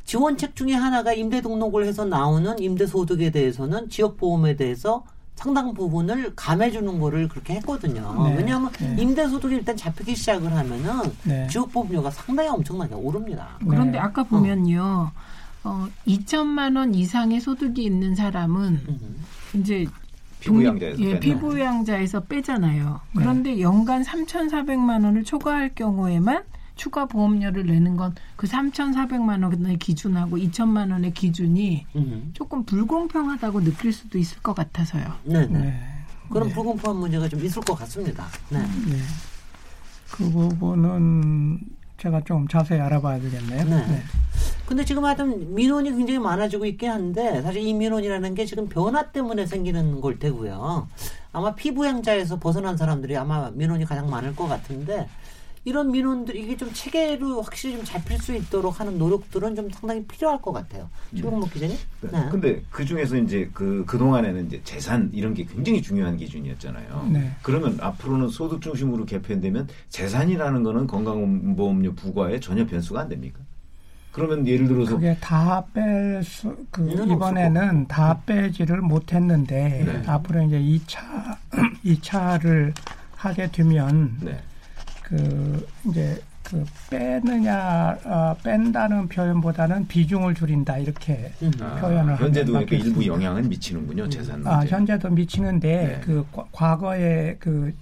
지원책 중에 하나가 임대 등록을 해서 나오는 임대 소득에 대해서는 지역 보험에 대해서 상당 부분을 감해 주는 거를 그렇게 했거든요. 네. 왜냐하면 네. 임대 소득이 일단 잡히기 시작을 하면은 네. 지역 보험료가 상당히 엄청나게 오릅니다. 그런데 네. 아까 보면요. 어, 2천만 원 이상의 소득이 있는 사람은 음. 이제 피부양자에서 예? 피부양자에서 빼잖아요. 네. 그런데 연간 3,400만 원을 초과할 경우에만 추가 보험료를 내는 건그 3,400만 원의 기준하고 2천만 원의 기준이 음. 조금 불공평하다고 느낄 수도 있을 것 같아서요. 네, 네. 네. 그런 불공평한 문제가 좀 있을 것 같습니다. 네. 네. 그 부분은 제가 좀 자세히 알아봐야 되겠네요. 네. 근데 지금 하여튼 민원이 굉장히 많아지고 있긴 한데 사실 이 민원이라는 게 지금 변화 때문에 생기는 걸 테고요. 아마 피부양자에서 벗어난 사람들이 아마 민원이 가장 많을 것 같은데 이런 민원들 이게 좀 체계로 확실히 좀 잡힐 수 있도록 하는 노력들은 좀 상당히 필요할 것 같아요. 최국목 기자님. 네. 근데 그 중에서 이제 그, 그 동안에는 이제 재산 이런 게 굉장히 중요한 기준이었잖아요. 네. 그러면 앞으로는 소득 중심으로 개편되면 재산이라는 거는 건강보험료 부과에 전혀 변수가 안 됩니까? 그러면 예를 들어서 그게 다 뺄 수, 그, 는 이번에는 다 빼지를 못했는데, 네. 앞으로 이제 2차, 2차를 하게 되면, 네. 그, 이제, 그, 빼느냐, 어, 뺀다는 표현보다는 비중을 줄인다, 이렇게 음. 아, 표현을 현재도 하면 그러니까 일부. 영향은 미치는군요 재산 문제. 아, 현재도 미치는데, 네. 그, 과- 과거의 그,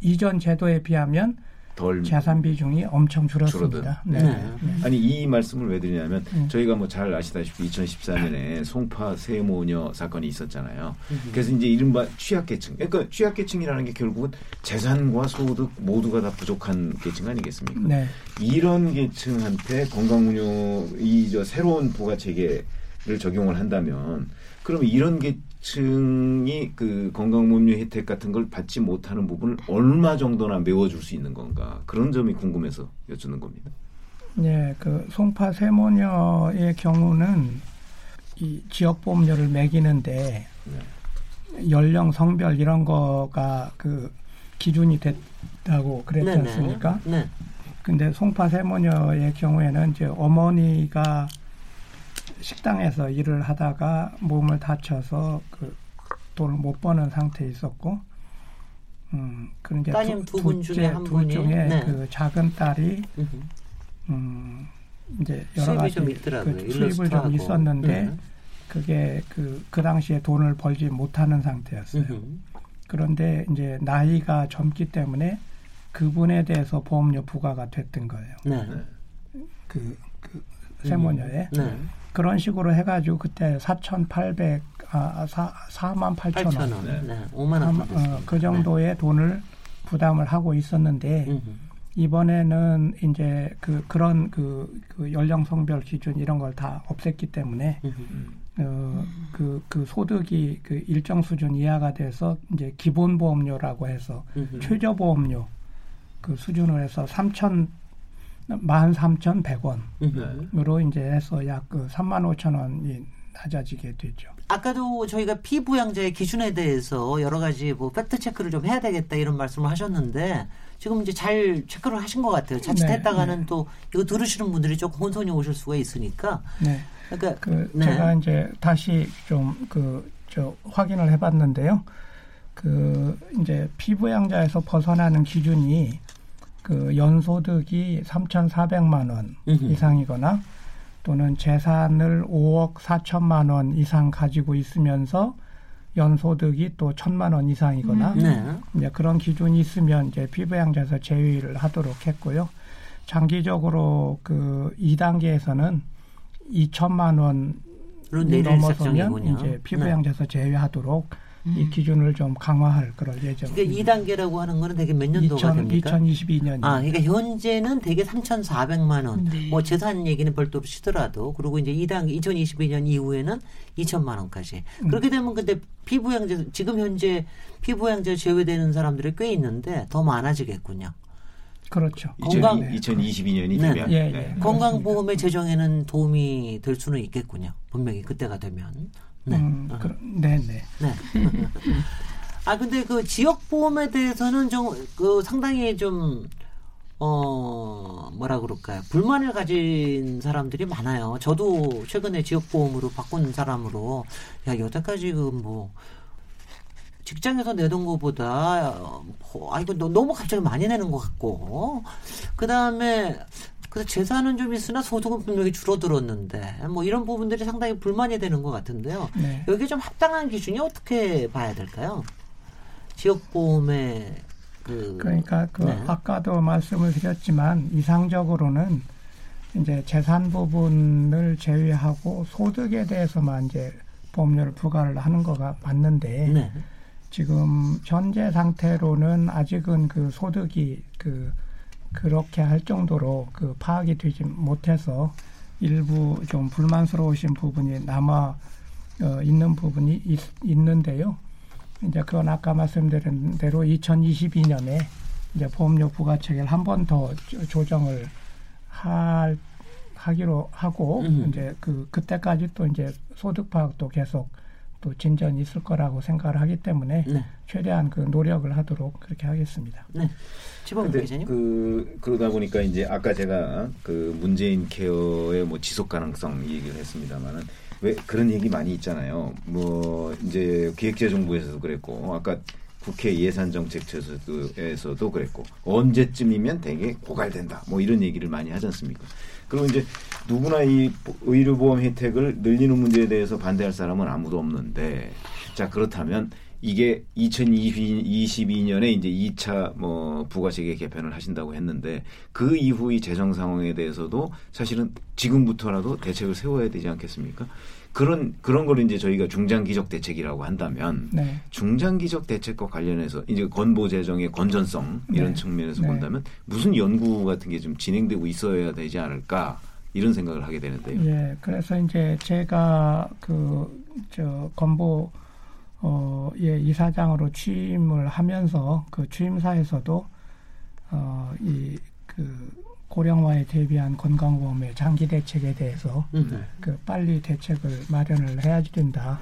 이전 제도에 비하면 덜 재산 비중이 엄청 줄었습니다. 줄어든. 네. 네. 아니 이 말씀을 왜 드리냐면 음. 저희가 뭐 잘 아시다시피 2014년에 송파 세모녀 사건이 있었잖아요. 음. 그래서 이제 이른바 취약계층. 그러니까 취약계층이라는 게 결국은 재산과 소득 모두가 다 부족한 계층 아니겠습니까? 네. 이런 계층한테 건강운용 이 저 새로운 부가 체계를 적용을 한다면 그러면 이런 계층이 그 건강보험료 혜택 같은 걸 받지 못하는 부분을 얼마 정도나 메워줄 수 있는 건가 그런 점이 궁금해서 여쭙는 겁니다. 네, 그 송파 세모녀의 경우는 이 지역 보험료를 매기는데 연령, 성별 이런 거가 그 기준이 됐다고 그랬지 네네. 않습니까? 네. 근데 송파 세모녀의 경우에는 이제 어머니가 식당에서 일을 하다가 몸을 다쳐서 그 돈을 못 버는 상태에 있었고, 음, 그런 이제 따님 두 분 중에 한둘 분이, 중에 네. 그 작은 딸이. 음, 이제 여러 가지 좀 있더라고요. 그 수입을 좀. 있었는데 네. 그게 그, 그 당시에 돈을 벌지 못하는 상태였어요. 음흠. 그런데 이제 나이가 젊기 때문에 그분에 대해서 보험료 부과가 됐던 거예요. 네. 그, 그 세모녀에. 네. 그런 식으로 해가지고 그때 4,800, 아, 4, 4만 8천 8천 원. 원. 네. 네. 5만 원. 어, 그 정도의 돈을 부담을 하고 있었는데 네. 음흠. 이번에는 이제 그 그런 그, 그 연령 성별 기준 이런 걸 다 없앴기 때문에 음흠. 어, 그, 그 소득이 그 일정 수준 이하가 돼서 이제 기본 보험료라고 해서 음흠. 최저 보험료 그 수준을 해서 3천 13,100원으로 음흠. 이제 해서 약 그 3만 5천 원이 낮아지게 되죠. 아까도 저희가 피부양자의 기준에 대해서 여러 가지 뭐 팩트 체크를 좀 해야 되겠다 이런 말씀을 하셨는데 지금 이제 잘 체크를 하신 것 같아요. 자칫했다가는 네, 또 이거 들으시는 분들이 조금 혼선이 오실 수가 있으니까. 네. 그러니까 그 네. 제가 이제 다시 좀 그 저 확인을 해봤는데요. 그 이제 피부양자에서 벗어나는 기준이 그 연소득이 3,400만 원. 이상이거나 또는 재산을 5억 4천만 원 이상 가지고 있으면서 연소득이 또 1천만 원 이상이거나 네. 이제 그런 기준이 있으면 이제 피부양자에서 제외를 하도록 했고요. 장기적으로 그 2단계에서는 2천만 원 넘어서면. 이제 네. 피부양자에서 제외하도록 이 기준을 좀 강화할 그럴 예정입니다. 그러니까 2단계라고 하는 거는 되게 몇 년도가 됩니까? 2022년. 아, 그러니까 현재는 대개 3,400만 원. 네. 뭐 재산 얘기는 별도로 치더라도 그리고 이제 2단계 2022년 이후에는 2천만 원까지. 음. 그렇게 되면 근데 피부양자 지금 현재 피부양자 제외되는 사람들이 꽤 있는데 더 많아지겠군요. 그렇죠. 건강- 네. 2022년이 네. 되면 예, 예. 네. 건강보험의 재정에는 도움이 될 수는 있겠군요. 분명히 그때가 되면. 네. 음, 어. 그러, 네네. 네. 아 근데 그 지역 보험에 대해서는 좀 그 상당히 좀 어, 뭐라 그럴까요? 불만을 가진 사람들이 많아요. 저도 최근에 지역 보험으로 바꾼 사람으로 야, 여태까지 그 뭐 직장에서 내던 것보다 어, 뭐, 아 이거 너- 너무 갑자기 많이 내는 것 같고 그 다음에 그 재산은 좀 있으나 소득은 분명히 줄어들었는데 뭐 이런 부분들이 상당히 불만이 되는 것 같은데요. 네. 여기 좀 합당한 기준이 어떻게 봐야 될까요? 지역보험의 그 그러니까 그 네. 아까도 말씀을 드렸지만 이상적으로는 이제 재산 부분을 제외하고 소득에 대해서만 이제 보험료를 부과를 하는 거가 맞는데 네. 지금 현재 상태로는 아직은 그 소득이 그 그렇게 할 정도로 그 파악이 되지 못해서 일부 좀 불만스러우신 부분이 남아 어, 있는 부분이 있, 있는데요. 이제 그건 아까 말씀드린 대로 2022년에 이제 보험료 부과체계를 한 번 더 조정을 할 하기로 하고 음. 이제 그 그때까지 또 이제 소득 파악도 계속 또 진전이 있을 거라고 생각을 하기 때문에 네. 최대한 그 노력을 하도록 그렇게 하겠습니다. 네. 기자님. 그 그러다 보니까 이제 아까 제가 그 문재인 케어의 뭐 지속 가능성 얘기를 했습니다만은 왜 그런 얘기 많이 있잖아요. 뭐 이제 기획재정부에서도 그랬고 아까 국회 예산정책처에서도 그랬고 언제쯤이면 되게 고갈된다. 뭐 이런 얘기를 많이 하지 않습니까? 그리고 이제 누구나 이 의료보험 혜택을 늘리는 문제에 대해서 반대할 사람은 아무도 없는데 자 그렇다면 이게 2022년에 이제 2차 뭐 부가세계 개편을 하신다고 했는데 그 이후 이 재정 상황에 대해서도 사실은 지금부터라도 대책을 세워야 되지 않겠습니까? 그런 그런 걸 이제 저희가 중장 기적 대책이라고 한다면 네. 중장 기적 대책과 관련해서 이제 건보 재정의 건전성 이런 네. 측면에서 네. 본다면 무슨 연구 같은 게 좀 진행되고 있어야 되지 않을까 이런 생각을 하게 되는데요. 예, 그래서 이제 제가 그 저 건보 어, 예, 이사장으로 취임을 하면서 그 취임사에서도 어, 이그 고령화에 대비한 건강보험의 장기 대책에 대해서 음. 그 빨리 대책을 마련을 해야지 된다.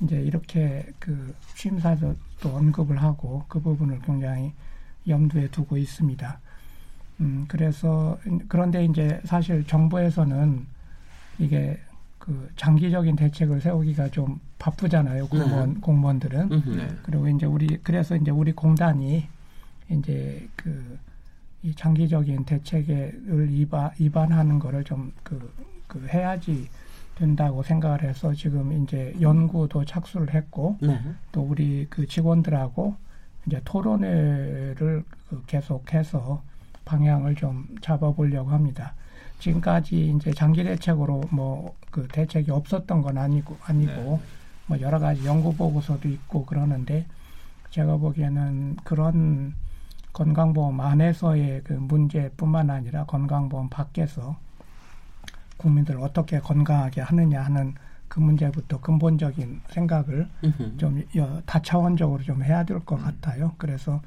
이제 이렇게 그 취임사에서 또 언급을 하고 그 부분을 굉장히 염두에 두고 있습니다. 음, 그래서 그런데 이제 사실 정부에서는 이게 그 장기적인 대책을 세우기가 좀 바쁘잖아요. 공무원 공무원들은. 음. 네. 그리고 이제 우리 그래서 이제 우리 공단이 이제 그 이 장기적인 대책을 위반 위반하는 거를 좀그 그 해야지 된다고 생각을 해서 지금 이제 연구도 착수를 했고 네. 또 우리 그 직원들하고 이제 토론회를 그 계속해서 방향을 좀 잡아보려고 합니다. 지금까지 이제 장기 대책으로 뭐 그 대책이 없었던 건 아니고 아니고 네. 뭐 여러 가지 연구 보고서도 있고 그러는데 제가 보기에는 그런 건강보험 안에서의 그 문제뿐만 아니라 건강보험 밖에서 국민들을 어떻게 건강하게 하느냐 하는 그 문제부터 근본적인 생각을 음. 좀 여- 다차원적으로 좀 해야 될 것 같아요. 그래서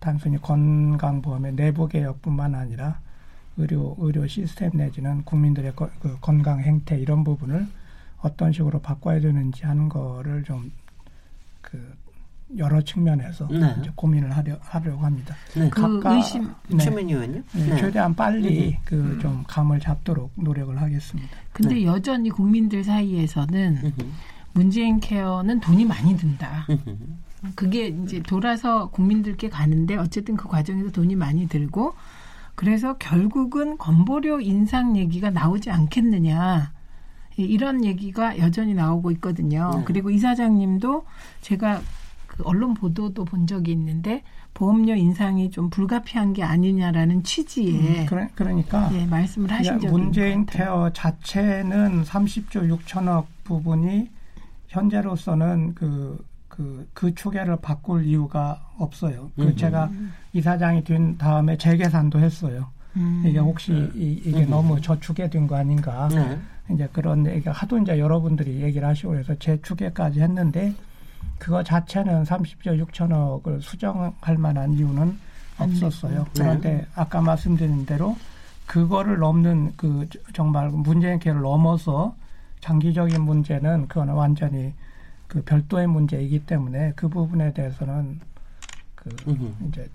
단순히 건강보험의 내부 개혁뿐만 아니라 의료 의료 시스템 내지는 국민들의 거- 그 건강 행태 이런 부분을 어떤 식으로 바꿔야 되는지 하는 거를 좀그 여러 측면에서 네. 이제 고민을 하려 하려고 합니다. 네. 그 각각- 의심 네. 최민 의원님. 네, 최대한 빨리 그 음. 좀 감을 잡도록 노력을 하겠습니다. 근데 네. 여전히 국민들 사이에서는 음. 문재인 케어는 돈이 많이 든다. 음. 그게 이제 돌아서 국민들께 가는데 어쨌든 그 과정에서 돈이 많이 들고 그래서 결국은 건보료 인상 얘기가 나오지 않겠느냐. 이- 이런 얘기가 여전히 나오고 있거든요. 네. 그리고 이사장님도 제가 그 언론 보도도 본 적이 있는데 보험료 인상이 좀 불가피한 게 아니냐라는 취지의 그러, 그러니까 예, 말씀을 하신 적이 문재인. 케어 자체는 30조 6천억 부분이 현재로서는 그, 그, 그 추계를 바꿀 이유가 없어요. 그 음. 제가 이사장이 된 다음에 재계산도 했어요. 음. 이게 혹시 이, 게 음. 너무 저축해된 거 아닌가. 네. 이제 그런 얘기 하도 이제 여러분들이 얘기를 하시고 그래서 재추계까지 했는데 그거 자체는 30조 6천억을 수정할 만한 이유는 없었어요. 그런데 아까 말씀드린 대로 그거를 넘는 그 저- 정말 문재인 케어를 넘어서 장기적인 문제는 그거는 완전히 그 별도의 문제이기 때문에 그 부분에 대해서는 그 음. 이제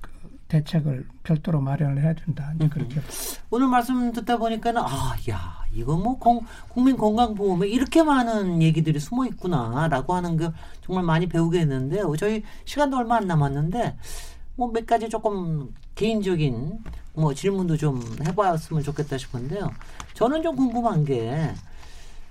그 대책을 별도로 마련을 해야 된다. 이제 그렇게 오늘 말씀 듣다 보니까는 아, 야, 이거 뭐 공, 국민 건강 보험에 이렇게 많은 얘기들이 숨어 있구나라고 하는 게 정말 많이 배우게 됐는데 저희 시간도 얼마 안 남았는데 뭐 몇 가지 조금 개인적인 뭐 질문도 좀 해봤으면 좋겠다 싶은데요. 저는 좀 궁금한 게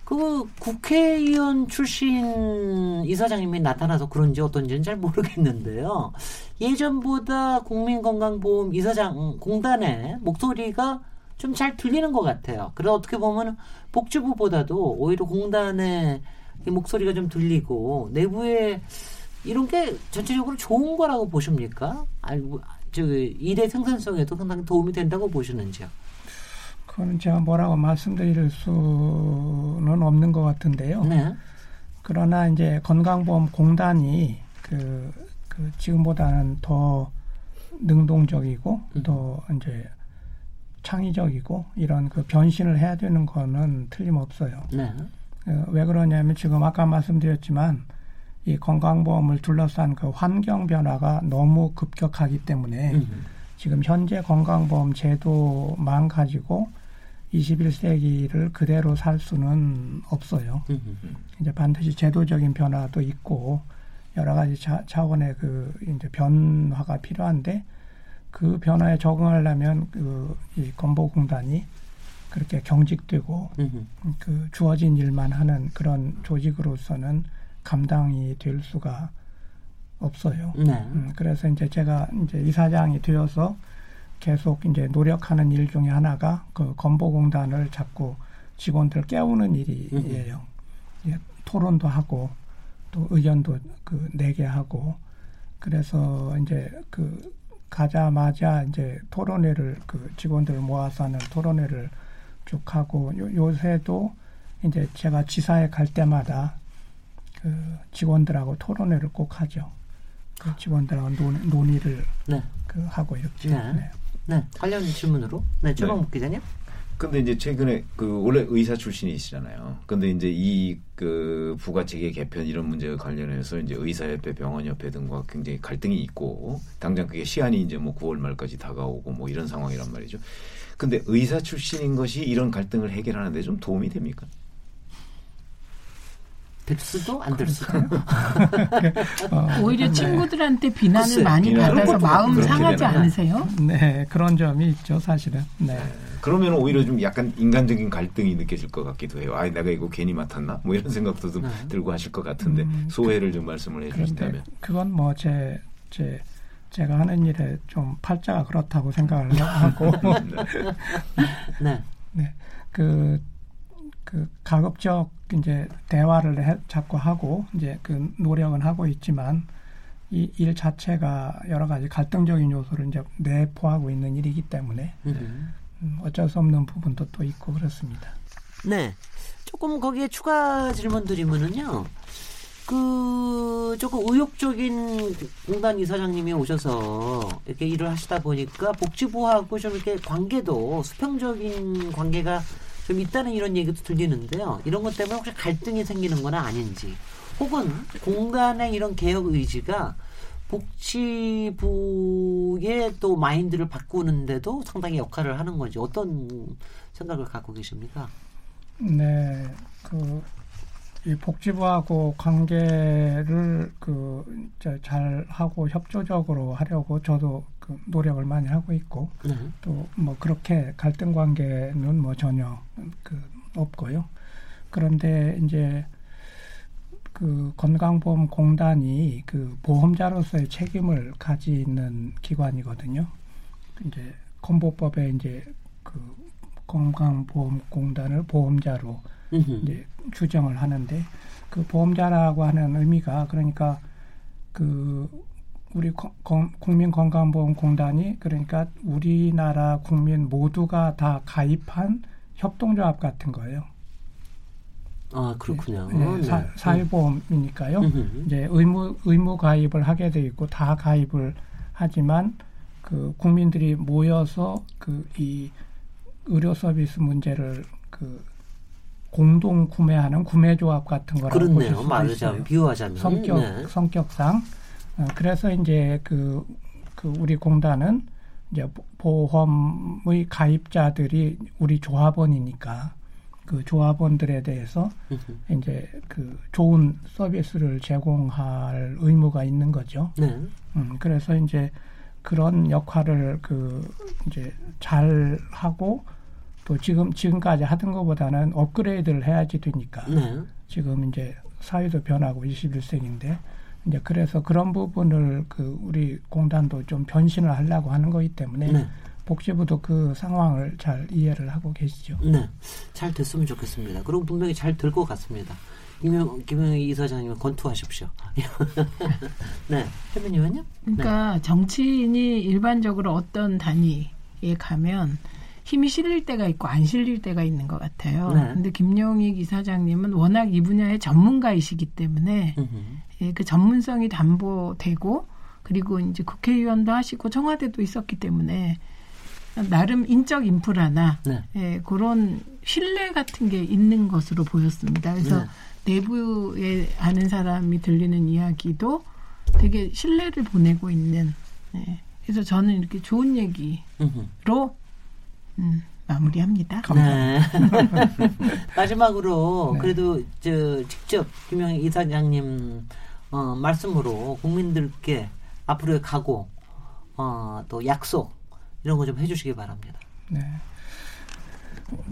그 국회의원 출신 이사장님이 나타나서 그런지 어떤지는 잘 모르겠는데요. 예전보다 국민건강보험 이사장 공단의 목소리가 좀 잘 들리는 것 같아요. 그래서 어떻게 보면 복지부보다도 오히려 공단의 이 목소리가 좀 들리고 내부에 이런 게 전체적으로 좋은 거라고 보십니까? 아니, 저 일의 생산성에도 상당히 도움이 된다고 보시는지요? 그거는 제가 뭐라고 말씀드릴 수는 없는 것 같은데요. 네. 그러나 이제 건강보험 공단이 그, 그 지금보다는 더 능동적이고 음. 또 이제 창의적이고 이런 그 변신을 해야 되는 거는 틀림없어요. 네. 어, 왜 그러냐면 지금 아까 말씀드렸지만 이 건강보험을 둘러싼 그 환경 변화가 너무 급격하기 때문에 음. 지금 현재 건강보험 제도만 가지고 21세기를 그대로 살 수는 없어요. 음. 이제 반드시 제도적인 변화도 있고 여러 가지 차, 차원의 그 이제 변화가 필요한데 그 변화에 적응하려면 그 이 건보공단이 그렇게 경직되고 음. 그 주어진 일만 하는 그런 조직으로서는 감당이 될 수가 없어요. 네. 음, 그래서 이제 제가 이제 이사장이 되어서 계속 이제 노력하는 일 중에 하나가 그 건보공단을 자꾸 직원들 깨우는 일이에요. 예, 토론도 하고 또 의견도 그 내게 하고 그래서 이제 그 가자마자 이제 토론회를 그 직원들 모아서 하는 토론회를 쭉 하고 요, 요새도 이제 제가 지사에 갈 때마다 그 직원들하고 토론회를 꼭 하죠. 그 직원들하고 논, 논의를 네. 그 하고 이렇게. 네. 네. 네. 관련 질문으로. 네. 최범국 기자님. 근데 이제 최근에 그 원래 의사 출신이시잖아요. 근데 이제 이 그 부가 체계 개편 이런 문제와 관련해서 이제 의사협회, 병원협회 등과 굉장히 갈등이 있고 당장 그게 시한이 이제 뭐 9월 말까지 다가오고 뭐 이런 상황이란 말이죠. 근데 의사 출신인 것이 이런 갈등을 해결하는데 좀 도움이 됩니까? 될 수도 안 될 수도. 어, 오히려 친구들한테 비난을 글쎄, 많이 비난을 받아서 마음 상하지? 않으세요? 네, 그런 점이 있죠, 사실은. 네. 그러면 오히려 좀 약간 인간적인 갈등이 느껴질 것 같기도 해요. 아, 내가 이거 괜히 맡았나? 뭐 이런 생각도 좀 네. 들고 하실 것 같은데 음, 소회를 좀 말씀을 해주신다면. 그건 뭐 제, 제, 제가 하는 일에 좀 팔자가 그렇다고 생각을 하고, 네. 네. 그, 그 가급적 이제 대화를 해, 자꾸 하고 이제 그 노력은 하고 있지만 이 일 자체가 여러 가지 갈등적인 요소를 이제 내포하고 있는 일이기 때문에 음. 음, 어쩔 수 없는 부분도 또 있고 그렇습니다. 네. 조금 거기에 추가 질문 드리면은요. 그 조금 의욕적인 공단 이사장님이 오셔서 이렇게 일을 하시다 보니까 복지부하고 좀 이렇게 관계도 수평적인 관계가 좀 있다는 이런 얘기도 들리는데요. 이런 것 때문에 혹시 갈등이 생기는 건 아닌지 혹은 공간의 이런 개혁 의지가 복지부의 또 마인드를 바꾸는데도 상당히 역할을 하는 건지 어떤 생각을 갖고 계십니까? 네, 그, 이 복지부하고 관계를 그, 잘 하고 협조적으로 하려고 저도 그 노력을 많이 하고 있고, 네. 또뭐 그렇게 갈등 관계는 뭐 전혀 그 없고요. 그런데 이제 그 건강보험 공단이 그 보험자로서의 책임을 가지는 기관이거든요. 이제 건보법에 이제 그 건강보험공단을 보험자로. 이제 규정을 하는데 그 보험자라고 하는 의미가 그러니까 그 우리 국민건강보험공단이 그러니까 우리나라 국민 모두가 다 가입한 협동조합 같은 거예요. 아 그렇군요. 네, 사, 네. 사회보험이니까요. 음흠. 이제 의무 의무 가입을 하게 돼 있고 다 가입을 하지만 그 국민들이 모여서 그 이 의료 서비스 문제를 그 공동 구매하는 구매조합 같은 거라고 보실 그렇네요. 수가 말하자면 있어요. 비유하자면 성격 네. 성격상 어, 그래서 이제 그, 그 우리 공단은 이제 보- 보험의 가입자들이 우리 조합원이니까 그 조합원들에 대해서. 이제 그 좋은 서비스를 제공할 의무가 있는 거죠. 네. 음, 그래서 이제 그런 역할을 그 이제 잘 하고 또 지금 지금까지 하던 것보다는 업그레이드를 해야지 되니까 네. 지금 이제 사회도 변하고 21세기인데 이제 그래서 그런 부분을 그 우리 공단도 좀 변신을 하려고 하는 거기 때문에 네. 복지부도 그 상황을 잘 이해를 하고 계시죠. 네. 잘 됐으면 좋겠습니다. 그럼 분명히 잘 될 것 같습니다. 김영, 김영희 이사장님 권투하십시오. 네. 해변님은요? 그러니까 정치인이 일반적으로 어떤 단위에 가면 힘이 실릴 때가 있고 안 실릴 때가 있는 것 같아요. 네. 근데 김용익 이사장님은 워낙 이 분야의 전문가이시기 때문에 음흠. 예, 그 전문성이 담보되고 그리고 이제 국회의원도 하시고 청와대도 있었기 때문에 나름 인적 인프라나 네. 예, 그런 신뢰 같은 게 있는 것으로 보였습니다. 그래서 네. 내부에 아는 사람이 들리는 이야기도 되게 신뢰를 보내고 있는. 예, 그래서 저는 이렇게 좋은 얘기로 음흠. 음, 마무리합니다. 네. 마지막으로 네. 그래도 저 직접 김영희 이사장님 어, 말씀으로 국민들께 앞으로의 각오 어, 또 약속 이런 거 좀 해주시기 바랍니다. 네.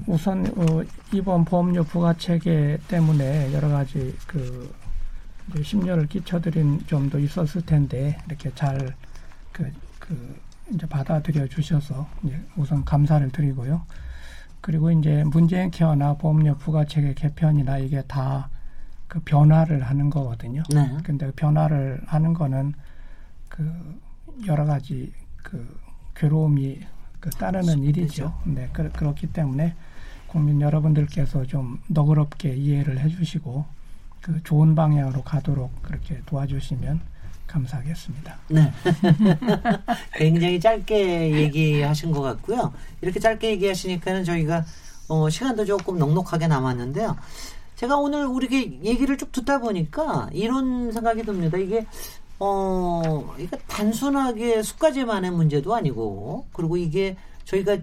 우선 어, 이번 보험료 부과 체계 때문에 여러 가지 그 심려를 끼쳐드린 점도 있었을 텐데 이렇게 잘그 그 이제 받아들여 주셔서 이제 우선 감사를 드리고요. 그리고 이제 문재인 케어나 보험료 부과 체계 개편이나 이게 다 그 변화를 하는 거거든요. 네. 근데 그 변화를 하는 거는 그 여러 가지 그 괴로움이 그 따르는 일이죠. 네, 그, 그렇기 때문에 국민 여러분들께서 좀 너그럽게 이해를 해주시고 그 좋은 방향으로 가도록 그렇게 도와주시면 감사하겠습니다. 네. 굉장히 짧게 얘기하신 것 같고요. 이렇게 짧게 얘기하시니까는 저희가 어, 시간도 조금 넉넉하게 남았는데요. 제가 오늘 우리게 얘기를 쭉 듣다 보니까 이런 생각이 듭니다. 이게 어, 이게 단순하게 수가제만의 문제도 아니고, 그리고 이게 저희가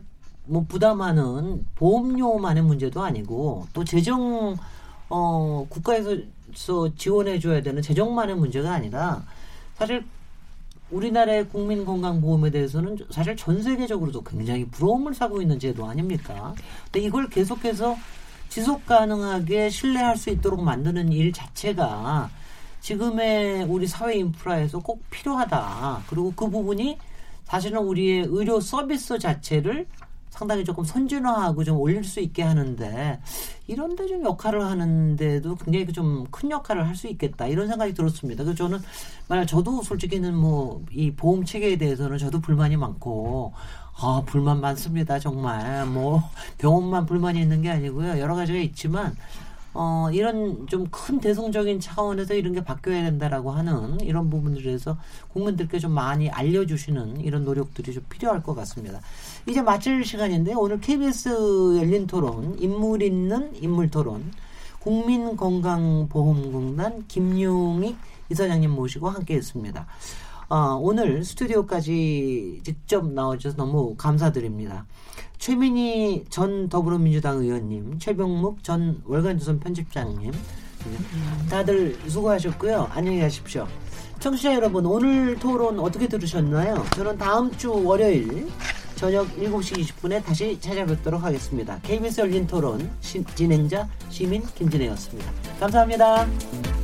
뭐 부담하는 보험료만의 문제도 아니고, 또 재정, 어, 국가에서 지원해줘야 되는 재정만의 문제가 아니라, 사실 우리나라의 국민건강보험에 대해서는 사실 전 세계적으로도 굉장히 부러움을 사고 있는 제도 아닙니까? 근데 이걸 계속해서 지속 가능하게 신뢰할 수 있도록 만드는 일 자체가 지금의 우리 사회 인프라에서 꼭 필요하다. 그리고 그 부분이 사실은 우리의 의료 서비스 자체를 상당히 조금 선진화하고 좀 올릴 수 있게 하는데 이런데 좀 역할을 하는데도 굉장히 좀 큰 역할을 할 수 있겠다 이런 생각이 들었습니다. 그래서 저는 만약 저도 솔직히는 뭐 이 보험 체계에 대해서는 저도 불만이 많고 아 불만 많습니다 정말 뭐 병원만 불만이 있는 게 아니고요 여러 가지가 있지만 어, 이런 좀 큰 대승적인 차원에서 이런 게 바뀌어야 된다라고 하는 이런 부분들에서 국민들께 좀 많이 알려주시는 이런 노력들이 좀 필요할 것 같습니다. 이제 마칠 시간인데 오늘 KBS 열린 토론, 인물 있는 인물 토론, 국민건강보험공단 김용익 이사장님 모시고 함께 했습니다. 어, 오늘 스튜디오까지 직접 나와주셔서 너무 감사드립니다. 최민희 전 더불어민주당 의원님, 최병묵 전 월간조선 편집장님, 다들 수고하셨고요. 안녕히 가십시오. 청취자 여러분, 오늘 토론 어떻게 들으셨나요? 저는 다음 주 월요일 저녁 7시 20분에 다시 찾아뵙도록 하겠습니다. KBS 열린 토론 시, 진행자 시민 김진혜였습니다. 감사합니다.